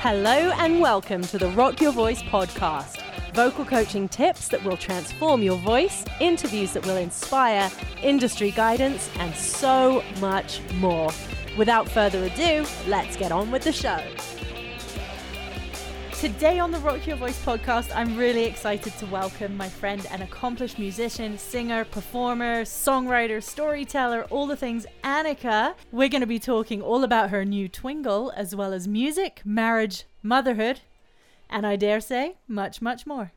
Hello and welcome to the Rock Your Voice podcast. Vocal coaching tips that will transform your voice, interviews that will inspire, industry guidance, and so much more. Without further ado, let's get on with the show. Today on the Rock Your Voice podcast, I'm really excited to welcome my friend and accomplished musician, singer, performer, songwriter, storyteller, all the things, Annika. We're going to be talking all about her new twingle, as well as music, marriage, motherhood, and I dare say, much, much more.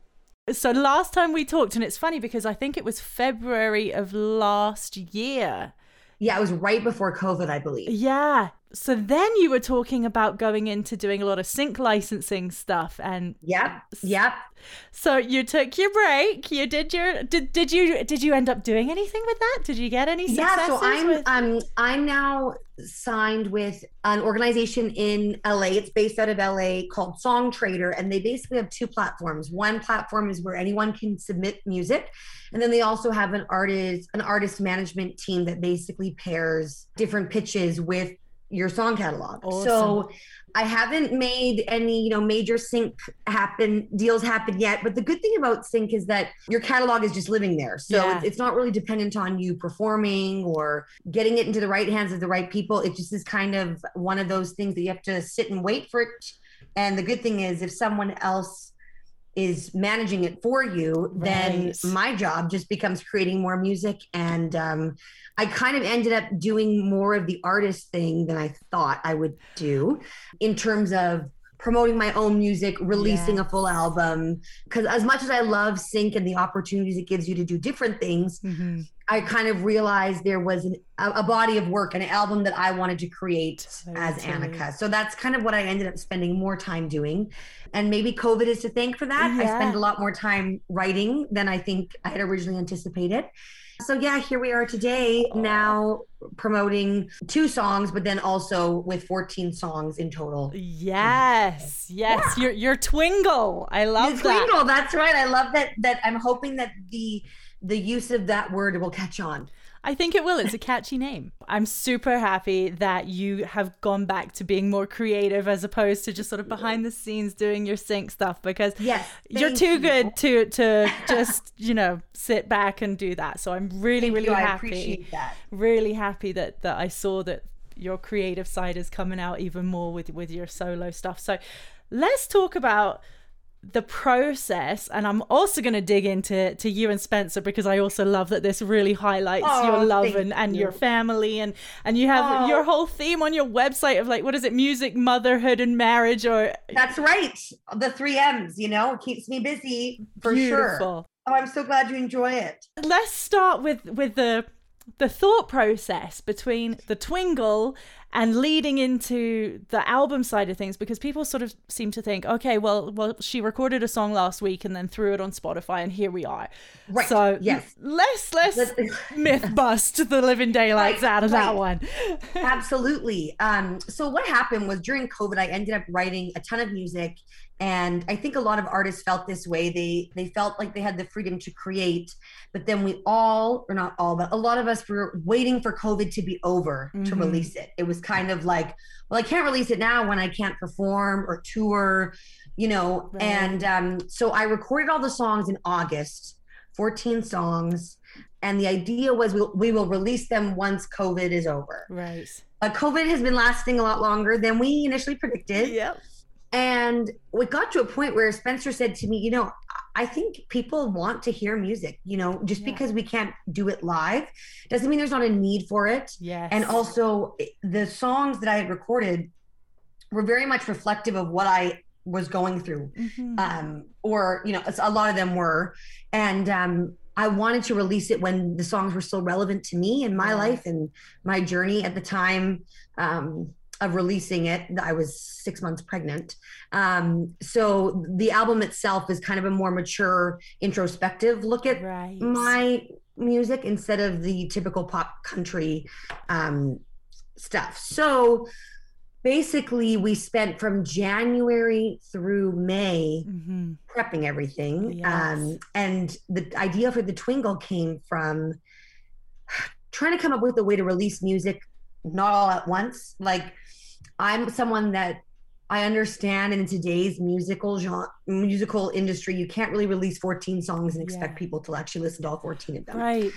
So, last time we talked, and it's funny because I think it was February of last year. Yeah, it was right before COVID, I believe. Yeah. So then you were talking about going into doing a lot of sync licensing stuff and Yep. Yep. so you took your break. You did your did did you did you end up doing anything with that? Did you get any successes? Yeah, so I'm with- um I'm now signed with an organization in LA. It's based out of LA called Songtradr and they basically have two platforms. One platform is where anyone can submit music and then they also have an artist an artist management team that basically pairs different pitches with your song catalog. Awesome. So I haven't made any, you know, major sync happen deals happen yet. But the good thing about sync is that your catalog is just living there. So Yeah. it's- it's not really dependent on you performing or getting it into the right hands of the right people. It just is kind of one of those things that you have to sit and wait for it. And the good thing is if someone else is managing it for you, then my job just becomes creating more music. And um, I kind of ended up doing more of the artist thing than I thought I would do in terms of promoting my own music, releasing a full album. Because as much as I love sync and the opportunities it gives you to do different things, Mhm. I kind of realized there was an, a, a body of work, an album that I wanted to create as Totally. Annika. So that's kind of what I ended up spending more time doing. And maybe COVID is to thank for that. I spend a lot more time writing than I think I had originally anticipated. So yeah, here we are today now promoting two songs, but then also with 14 songs in total. Yes, yes, your your twingle. I love The that. Twingle, that's right. I love that that I'm hoping that the the use of that word will catch on. I think it will. It's a catchy name. I'm super happy that you have gone back to being more creative as opposed to just sort of behind the scenes doing your sync stuff because Yes. you're too you. good to to just, you know, sit back and do that. So I'm really Thank really you. I happy. appreciate that. Really happy that that I saw that your creative side is coming out even more with with your solo stuff. So let's talk about the process and i'm also going to dig into to you and spencer because i also love that this really highlights Oh, your love and, and you. your family and and you have Oh. your whole theme on your website of like what is it music motherhood and marriage or That's right. The three M's, you know, it keeps me busy for sure. Oh, I'm so glad you enjoy it. let's start with with the the thought process between the twingle and leading into the album side of things because people sort of seem to think okay well well she recorded a song last week and then threw it on spotify and here we are Right. so yes. let's let's Let's- myth bust the living daylights Right, out of that one Absolutely. Um, so what happened was during COVID, I ended up writing a ton of music, and I think a lot of artists felt this way. They they felt like they had the freedom to create, but then we all, or not all, but a lot of us were waiting for COVID to be over to Mhm. release it. It was kind of like, well, I can't release it now when I can't perform or tour, you know. Right. And um, so I recorded all the songs in August, 14 songs. And the idea was we'll, we will release them once COVID is over. right But COVID has been lasting a lot longer than we initially predicted. yep And we got to a point where Spencer said to me, you know, I think people want to hear music, you know, just Yeah. because we can't do it live doesn't mean there's not a need for it. yes And also, the songs that I had recorded were very much reflective of what I was going through Mhm. um, or you know a lot of them were and um, i wanted to release it when the songs were still relevant to me and my Yeah. life and my journey at the time um, of releasing it i was six months pregnant um, so the album itself is kind of a more mature introspective look at right my music instead of the typical pop country um, stuff. So basically, we spent from January through May Mhm. prepping everything. Yes. Um, and the idea for the Twingle came from trying to come up with a way to release music not all at once. Like, I'm someone that I understand in today's musical genre, musical industry, you can't really release 14 songs and expect Yeah. people to actually listen to all 14 of them. Right.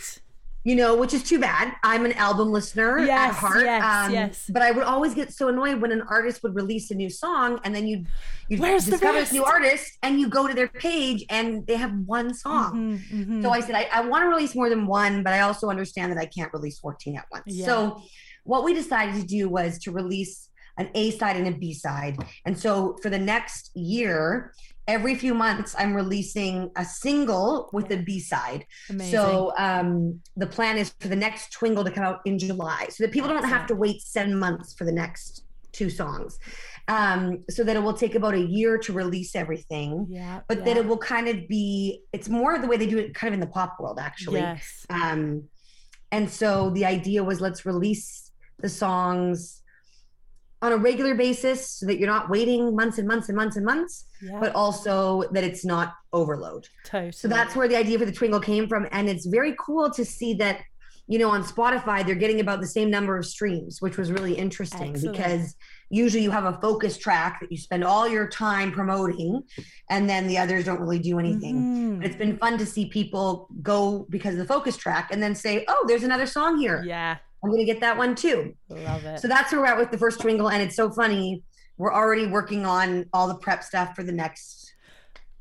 You know, which is too bad. I'm an album listener at Yes, heart. um, yes, yes. But I would always get so annoyed when an artist would release a new song and then you'd, you'd Where's discover this new artist and you go to their page and they have one song. Mhm, mhm. So I said, I, I want to release more than one, but I also understand that I can't release 14 at once. Yeah. So what we decided to do was to release an A side and a B side. And so for the next year, every few months, I'm releasing a single with a B side. Amazing. So um, the plan is for the next Twingle to come out in July so that people don't have to wait seven months for the next two songs. Um, so that it will take about a year to release everything yeah. but yeah. that it will kind of be it's more the way they do it kind of in the pop world actually Yes. um and so the idea was let's release the songs on a regular basis so that you're not waiting months and months and months and months Yeah. but also that it's not overload totally. so that's where the idea for the Twingle came from. And it's very cool to see that, you know, on Spotify, they're getting about the same number of streams, which was really interesting Excellent. because usually you have a focus track that you spend all your time promoting and then the others don't really do anything. Mhm. But it's been fun to see people go because of the focus track and then say, oh, there's another song here. Yeah. I'm going to get that one too. Love it. So that's where we're at with the first Twingle. And it's so funny. We're already working on all the prep stuff for the next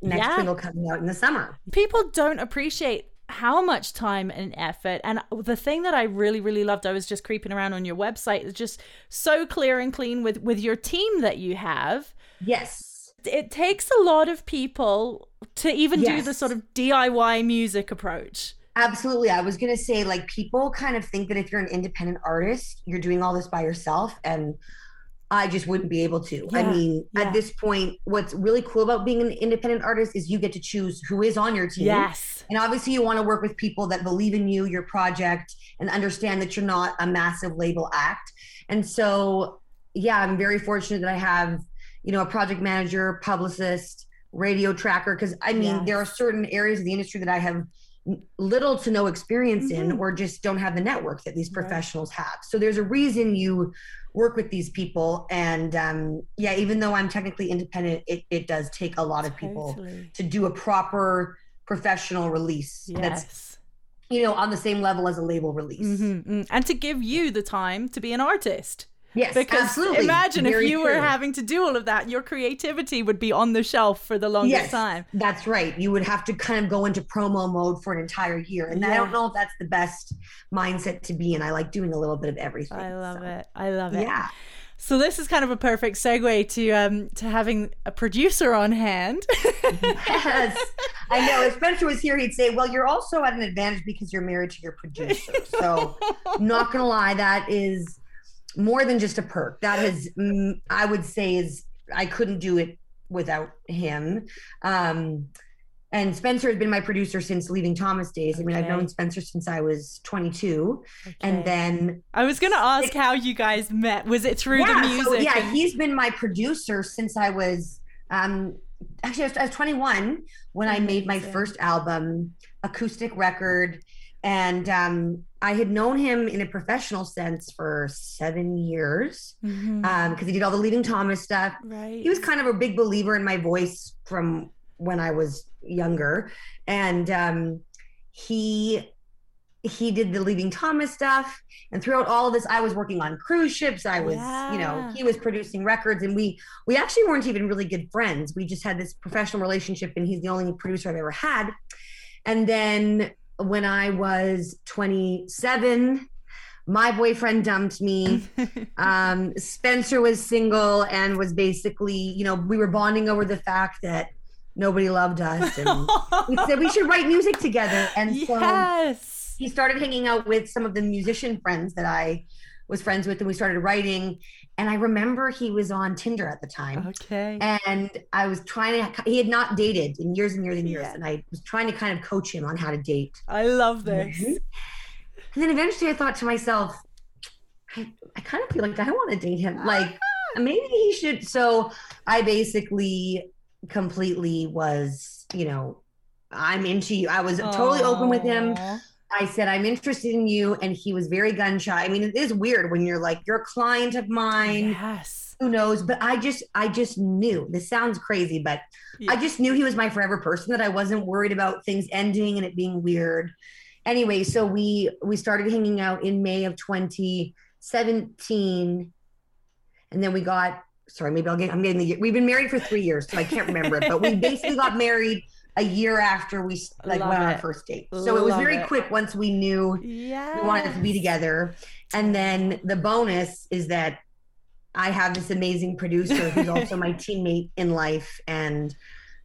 next Yeah. Twingle coming out in the summer. people don't appreciate how much time and effort and the thing that i really really loved i was just creeping around on your website is just so clear and clean with with your team that you have Yes. it takes a lot of people to even do the sort of diy music approach Absolutely. I was going to say, like, people kind of think that if you're an independent artist, you're doing all this by yourself. And I just wouldn't be able to. I mean, yeah. at this point, what's really cool about being an independent artist is you get to choose who is on your team. yes And obviously, you want to work with people that believe in you, your project, and understand that you're not a massive label act. And so, yeah, I'm very fortunate that I have, you know, a project manager, publicist, radio tracker. Because I mean, there are certain areas of the industry that I have little to no experience in, Mhm. or just don't have the network that these Right. professionals have. So there's a reason you work with these people. And um, yeah, even though I'm technically independent, it, it does take a lot of people to do a proper professional release that's yes you know on the same level as a label release Mhm, mm. and to give you the time to be an artist yes because absolutely. imagine if Very you were having to do all of that your creativity would be on the shelf for the longest yes time. that's right. You would have to kind of go into promo mode for an entire year. And i don't know if that's the best mindset to be in. I like doing a little bit of everything I love so, it. I love it. yeah. So this is kind of a perfect segue to um to having a producer on hand. yes. I know. If spencer was here he'd say well you're also at an advantage because you're married to your producer. So not gonna lie that is more than just a perk. That is mm, i would say is i couldn't do it without him. Um and spencer has been my producer since leaving thomas days. I mean i've known spencer since i was 22 and then I was gonna ask how you guys met. Was it through yeah, the music? so, yeah and- he's been my producer since i was um actually i was, I was 21 when i made my first album acoustic record and um i had known him in a professional sense for seven years Mhm. um because he did all the leaving thomas stuff right. he was kind of a big believer in my voice from when I was younger, and um, he he did the leaving Thomas stuff. And throughout all of this, I was working on cruise ships. I was, you know, he was producing records, and we we actually weren't even really good friends. We just had this professional relationship, and he's the only producer I've ever had. And then when I was 27. My boyfriend dumped me um, Spencer was single and was basically, you know, we were bonding over the fact that nobody loved us. And we said we should write music together. And so he started hanging out with some of the musician friends that I was friends with, and we started writing. And I remember he was on Tinder at the time. Okay. And I was trying to, he had not dated in years and years and years. Yeah. And I was trying to kind of coach him on how to date. I love this. Mhm. And then eventually I thought to myself, I, I kind of feel like I don't want to date him. Like maybe he should. So I basically completely was, you know, I'm into you. I was totally open with him. I said, I'm interested in you. And he was very gun shy. I mean, it is weird when you're like, you're a client of mine. Yes. Who knows? But I just, I just knew this sounds crazy, but Yeah. I just knew he was my forever person that I wasn't worried about things ending and it being weird. Anyway, so we we started hanging out in May of 2017. And then we got sorry, maybe I'll get I'm getting the year. We've been married for three years, so I can't remember it, but we basically got married a year after we like Love went on it. our first date. So it was Love very it. quick once we knew Yeah. we wanted to be together. And then the bonus is that I have this amazing producer who's also my teammate in life. And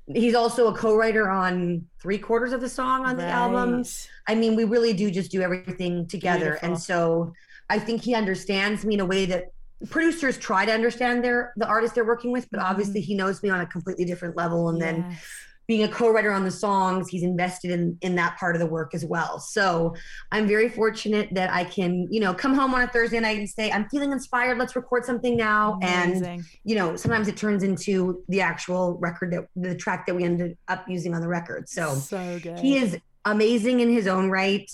he's also a co writer on three quarters of the song on the album. I mean, we really do just do everything together. Beautiful. And so I think he understands me in a way that producers try to understand their the artist they're working with, but obviously mm-hmm. he knows me on a completely different level. And then Yes. Being a co-writer on the songs he's invested in in that part of the work as well. So i'm very fortunate that i can you know come home on a thursday night and say i'm feeling inspired. Let's record something now. And you know sometimes it turns into the actual record that the track that we ended up using on the record. So so he is amazing in his own right.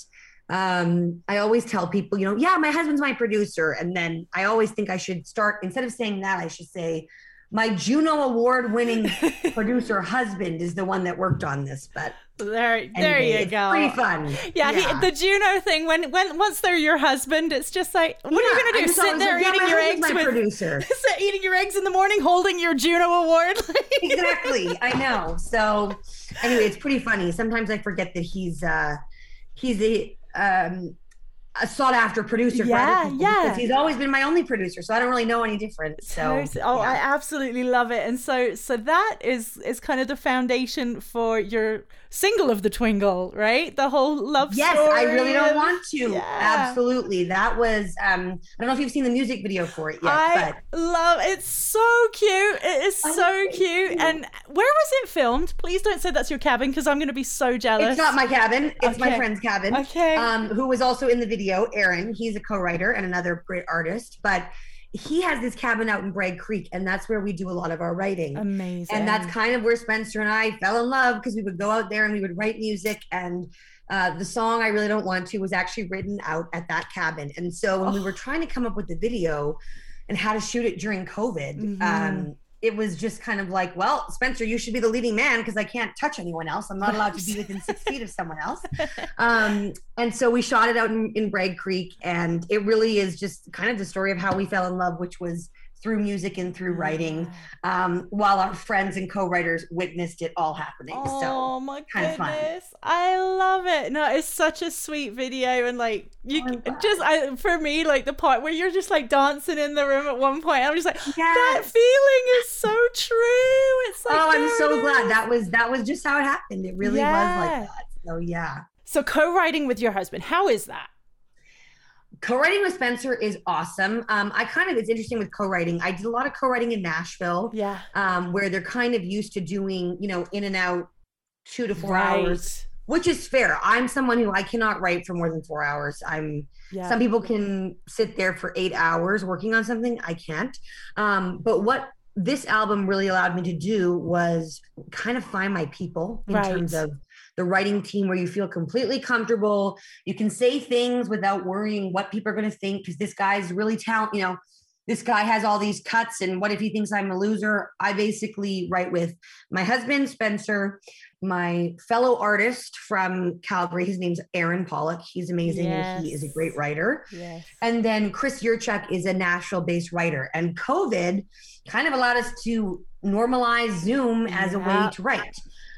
Um i always tell people you know yeah my husband's my producer. And then i always think i should start instead of saying that i should say my juno award winning producer husband is the one that worked on this but there, there anyway, you it's go. pretty fun Yeah, He, the Juno thing. When when once they're your husband, it's just like, what are you gonna do? just Sit there like, yeah, eating my your eggs my with producer sit eating your eggs in the morning, holding your Juno award. exactly i know so anyway it's pretty funny sometimes i forget that he's uh he's a um a sought after producer Yeah, for other people yeah. because he's always been my only producer so i don't really know any different so oh, I absolutely love it. And so, so that is is kind of the foundation for your single of the Twingle, right? The whole love yes story. i really don't want to Yeah. absolutely that was um i don't know if you've seen the music video for it yet I but love it's so cute. It is Oh, so cute. you. And where was it filmed? Please don't say that's your cabin because I'm going to be so jealous. it's not my cabin it's my friend's cabin Okay. um, who was also in the video, Aaron. He's a co-writer and another great artist, but he has this cabin out in Bragg Creek, and that's where we do a lot of our writing. Amazing. and that's kind of where Spencer and I fell in love because we would go out there and we would write music. And uh, the song "I Really Don't Want to" was actually written out at that cabin. And so when we Oh. were trying to come up with the video and how to shoot it during COVID, Mhm. um, it was just kind of like, well, Spencer, you should be the leading man because I can't touch anyone else. I'm not allowed to be within six feet of someone else. Um, and so we shot it out in, in Bragg Creek, and it really is just kind of the story of how we fell in love, which was through music and through writing, um, while our friends and co-writers witnessed it all happening. Oh so my kinda fun. goodness. I love it. No, it's such a sweet video and like you Oh, just I for me like the part where you're just like dancing in the room at one point. I'm just like that feeling is so true. It's like oh, I'm so it glad that was that was just how it happened. It really was like that. So yeah. So co-writing with your husband, how is that? Co-writing with Spencer is awesome. Um, I kind of it's interesting with co-writing. I did a lot of co-writing in Nashville, Yeah. um, where they're kind of used to doing, you know, in and out two to four hours, which is fair. I'm someone who I cannot write for more than four hours. I'm Yeah. some people can sit there for eight hours working on something. I can't. Um, but what this album really allowed me to do was kind of find my people in Right. terms of the writing team where you feel completely comfortable. You can say things without worrying what people are going to think because this guy's really talented. You know, this guy has all these cuts, and what if he thinks I'm a loser? I basically write with my husband, Spencer, my fellow artist from Calgary. His name's Aaron Pollock. He's amazing and he is a great writer. yes. And then Chris Yurchuk is a Nashville based writer. And COVID kind of allowed us to normalize Zoom as a way to write.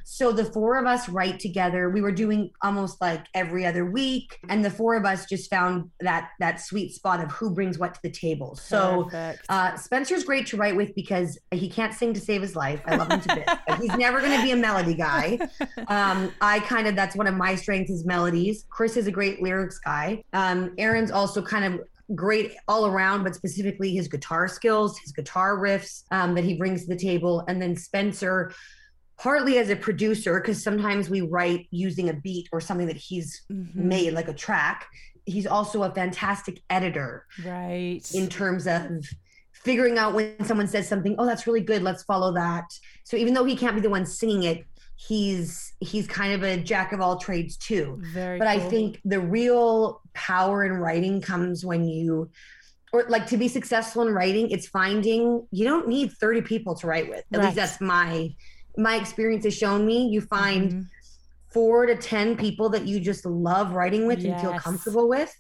So the four of us write together. We were doing almost like every other week. And the four of us just found that that sweet spot of who brings what to the table. So uh, Spencer's great to write with because he can't sing to save his life. I love him to bits, but he's never going to be a melody guy. Um, I kind of that's one of my strengths is melodies. Chris is a great lyrics guy. Um, Aaron's also kind of great all around, but specifically his guitar skills, his guitar riffs um, that he brings to the table, and then Spencer. Partly as a producer, because sometimes we write using a beat or something that he's Mhm. made, like a track. He's also a fantastic editor Right. in terms of figuring out when someone says something, oh, that's really good, let's follow that. So even though he can't be the one singing it, he's he's kind of a jack of all trades too. Very but cool. I think the real power in writing comes when you or like to be successful in writing, it's finding you don't need 30 people to write with. At Right. least that's my my experience has shown me. You find Mhm. four to ten people that you just love writing with and feel comfortable with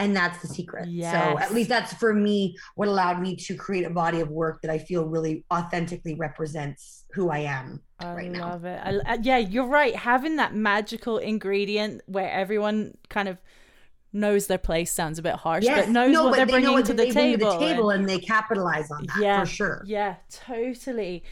and that's the secret so at least that's for me what allowed me to create a body of work that i feel really authentically represents who i am I right now. love it. I, uh, yeah, you're right. Having that magical ingredient where everyone kind of knows their place sounds a bit harsh, but knows no, what but they're they bringing to they the bring table. to the table and- and they capitalize on that Yeah, for sure Yeah, totally.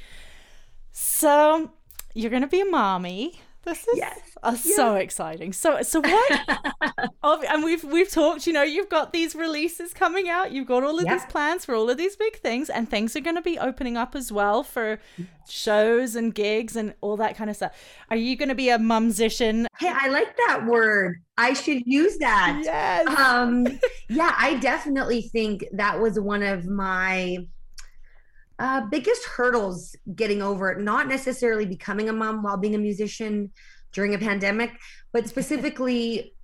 So you're gonna be a mommy. This is Yes. uh, so exciting. So so what? of, and we've we've talked. You know, you've got these releases coming out. You've got all of Yeah. these plans for all of these big things, and things are going to be opening up as well for shows and gigs and all that kind of stuff. Are you going to be a mumsician? hey i like that word i should use that Yes. um yeah i definitely think that was one of my uh, biggest hurdles getting over it not necessarily becoming a mom while being a musician during a pandemic but specifically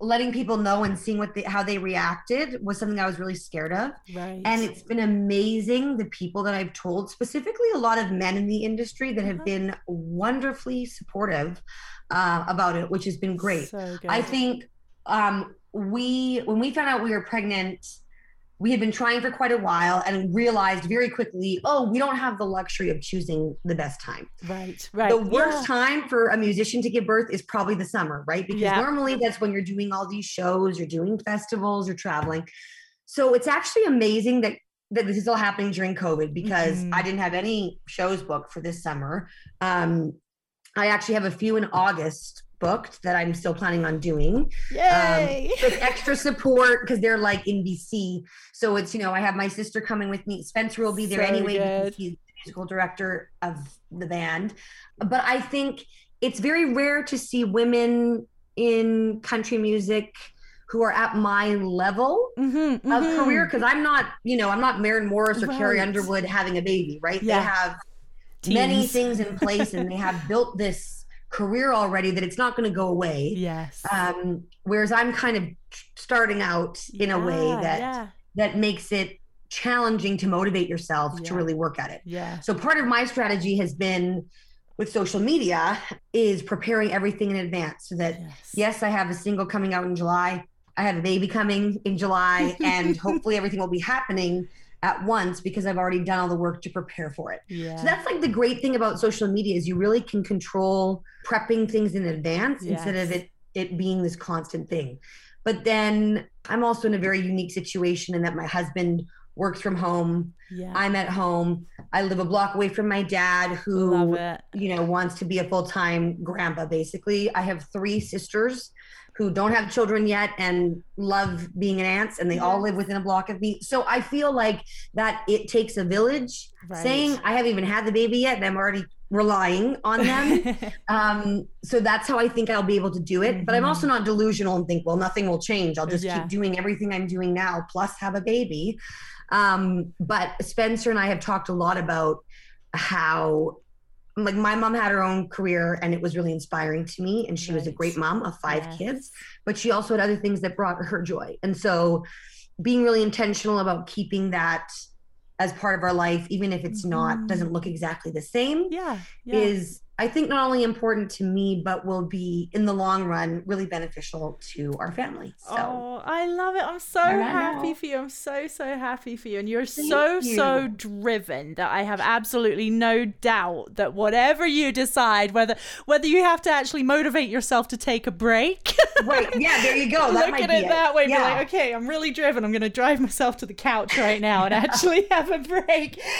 letting people know and seeing what they, how they reacted was something i was really scared of right. and it's been amazing the people that i've told specifically a lot of men in the industry that have Uh-huh. been wonderfully supportive uh, about it which has been great So. I think um, we, when we found out we were pregnant, we had been trying for quite a while and realized very quickly, oh, we don't have the luxury of choosing the best time. right. Right. The worst yeah. time for a musician to give birth is probably the summer, right? Because Yeah. normally that's when you're doing all these shows, you're doing festivals, you're traveling. So it's actually amazing that that this is all happening during COVID because Mhm. I didn't have any shows booked for this summer. Um, I actually have a few in August booked that I'm still planning on doing Yay. with extra support because they're like in BC. So it's, you know, I have my sister coming with me. Spencer will be there So anyway good. because he's the musical director of the band. But I think it's very rare to see women in country music who are at my level Mhm, of mhm. career because I'm not, you know, I'm not Maren Morris or Carrie Underwood having a baby, right? Yeah. They have many things in place and they have built this career already that it's not going to go away. Yes. Um, whereas I'm kind of starting out in a way that Yeah. that makes it challenging to motivate yourself to really work at it. Yeah. So part of my strategy has been with social media is preparing everything in advance so that Yes. yes, I have a single coming out in July. I have a baby coming in July and hopefully everything will be happening at once because I've already done all the work to prepare for it. Yeah. So that's like the great thing about social media is you really can control prepping things in advance instead of it it being this constant thing. But then I'm also in a very unique situation in that my husband works from home. yeah. I'm at home. I live a block away from my dad who you know wants to be a full-time grandpa basically. I have 3 sisters who don't have children yet and love being an aunt and they all live within a block of me. So I feel like that it takes a village Right. saying I haven't even had the baby yet and I'm already relying on them. um, so that's how I think I'll be able to do it. But I'm also not delusional and think, well, nothing will change. I'll just Yeah. keep doing everything I'm doing now, plus have a baby. Um, but Spencer and I have talked a lot about how like my mom had her own career and it was really inspiring to me and she was a great mom of five Yes. kids but she also had other things that brought her joy and so being really intentional about keeping that as part of our life even if it's Mhm. not doesn't look exactly the same Yeah. Yeah. is I think not only important to me, but will be in the long run really beneficial to our family. So Oh, I love it. I'm so happy for you. I'm so, so happy for you. And you're Thank so, so driven that I have absolutely no doubt that whatever you decide, whether whether you have to actually motivate yourself to take a break, right, yeah, there you go. That look might at be it that way, be Yeah. like, okay, I'm really driven. I'm gonna drive myself to the couch right now and actually have a break.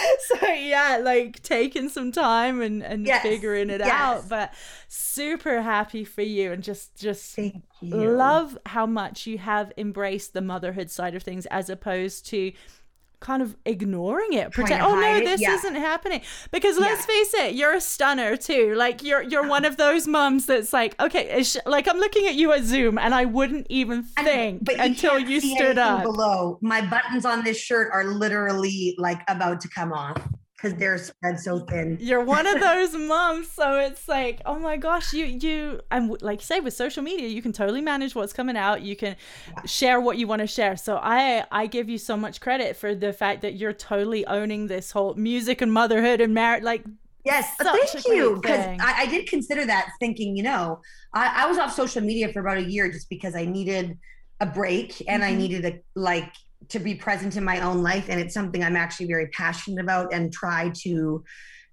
So yeah, like taking some time and, and Yes, figuring it yes. out. But super happy for you and just just Thank you. love how much you have embraced the motherhood side of things as opposed to kind of ignoring it pretend oh no this yeah. isn't happening because let's Yeah. face it you're a stunner too like you're you're one of those mums that's like okay she- like i'm looking at you at zoom and i wouldn't even think but until you stood up below. My buttons on this shirt are literally like about to come off. Because they're spread so thin. You're one of those moms, so it's like, oh my gosh, you you and like you say with social media, you can totally manage what's coming out. You can yeah. share what you want to share. So I I give you so much credit for the fact that you're totally owning this whole music and motherhood and marriage. Like Yes, thank you. Because I, I, did consider that, thinking, you know, I, I, was off social media for about a year just because I needed a break and mm-hmm. I needed a like to be present in my own life and it's something i'm actually very passionate about and try to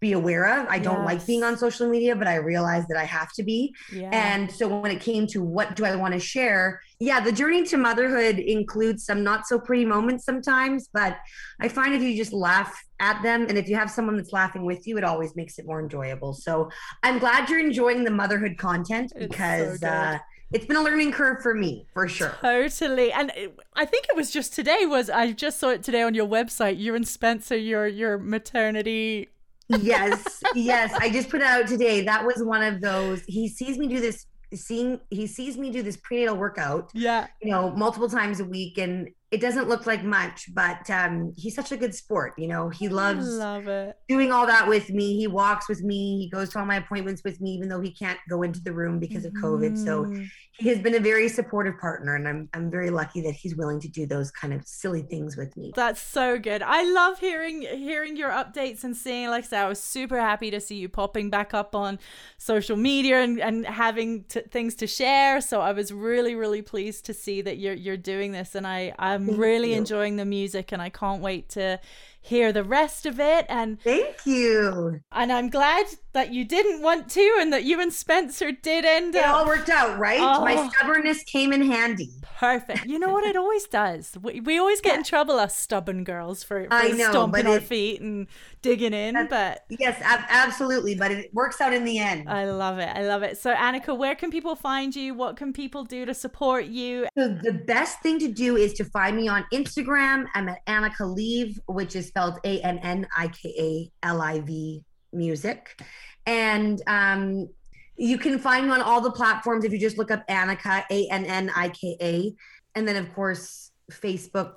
be aware of i don't yes. like being on social media but i realize that i have to be yeah. and so when it came to what do i want to share yeah the journey to motherhood includes some not so pretty moments sometimes but i find if you just laugh at them and if you have someone that's laughing with you it always makes it more enjoyable so i'm glad you're enjoying the motherhood content because so uh it's been a learning curve for me for sure. Totally. And i think it was just today was i just saw it today on your website you and spencer your your maternity. Yes yes. I just put it out today. That was one of those he sees me do this seeing he sees me do this prenatal workout yeah. you know multiple times a week. And it doesn't look like much, but um, he's such a good sport. You know, he loves love doing all that with me. He walks with me. He goes to all my appointments with me, even though he can't go into the room because of COVID. So mm. He has been a very supportive partner, and I'm I'm very lucky that he's willing to do those kind of silly things with me. That's so good. I love hearing hearing your updates and seeing. Like I said, I was super happy to see you popping back up on social media and and having t- things to share. So I was really really pleased to see that you're you're doing this, and I I'm I'm really you. enjoying the music and I can't wait to hear the rest of it and thank you and i'm glad that you didn't want to and that you and spencer did end it up. It all worked out right? Oh. my stubbornness came in handy. Perfect. You know what it always does? We, we always get yeah. in trouble us stubborn girls for, for I know, stomping our it, feet and digging in but yes ab- absolutely but it works out in the end. I love it. I love it. So annika where can people find you? What can people do to support you? So the best thing to do is to find me on instagram. I'm at annika liv which is spelled A N N I K A L I V music. And um, you can find me on all the platforms if you just look up Annika, A N N I K A. And then, of course, Facebook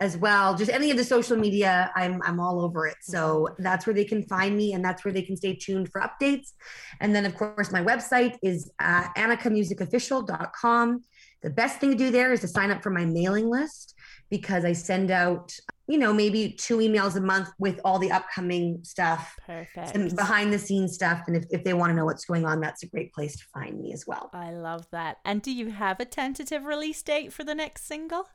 as well. Just any of the social media, I'm I'm all over it. So that's where they can find me, and that's where they can stay tuned for updates. And then, of course, my website is uh, AnnikaMusicOfficial.com. The best thing to do there is to sign up for my mailing list because I send out you know, maybe two emails a month with all the upcoming stuff. Perfect. And behind the scenes stuff. And if, if they want to know what's going on, that's a great place to find me as well. I love that. And do you have a tentative release date for the next single?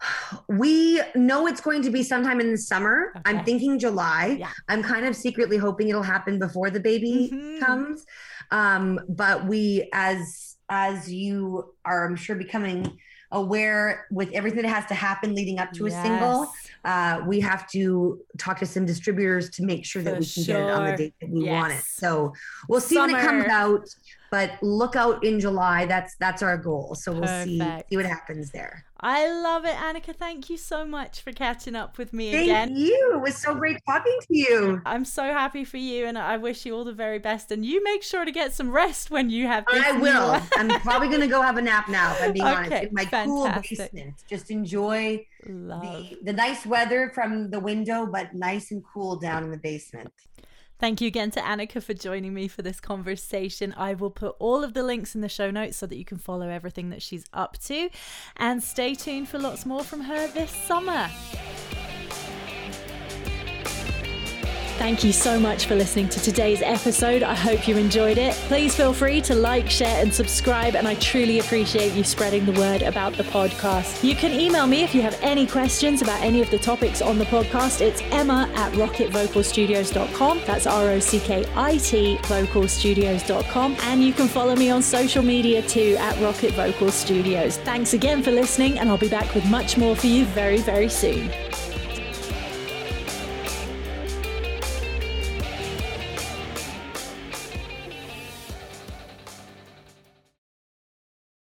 We know it's going to be sometime in the summer. Okay. I'm thinking July. Yeah. I'm kind of secretly hoping it'll happen before the baby mm-hmm. comes. Um, but we, as as you are, I'm sure, becoming aware with everything that has to happen leading up to yes. a single. Uh, we have to talk to some distributors to make sure that For we can sure. get it on the date that we yes. want it. So we'll see Summer. when it comes out but look out in July. That's that's our goal. So we'll Perfect. see see what happens there. I love it, Annika. Thank you so much for catching up with me Thank again. Thank you. It was so great talking to you. I'm so happy for you, and I wish you all the very best. And you make sure to get some rest when you have. I will. I'm probably going to go have a nap now. If I'm being okay, honest, in my fantastic. cool basement, just enjoy the, the nice weather from the window, but nice and cool down in the basement. Thank you again to Annika for joining me for this conversation. I will put all of the links in the show notes so that you can follow everything that she's up to. And stay tuned for lots more from her this summer. Thank you so much for listening to today's episode. I hope you enjoyed it. Please feel free to like, share, and subscribe, and I truly appreciate you spreading the word about the podcast. You can email me if you have any questions about any of the topics on the podcast. It's emma at rockitvocalstudios.com. That's R O C K I T vocalstudios.com. And you can follow me on social media too at Rockit Vocal Studios. Thanks again for listening, and I'll be back with much more for you very, very soon.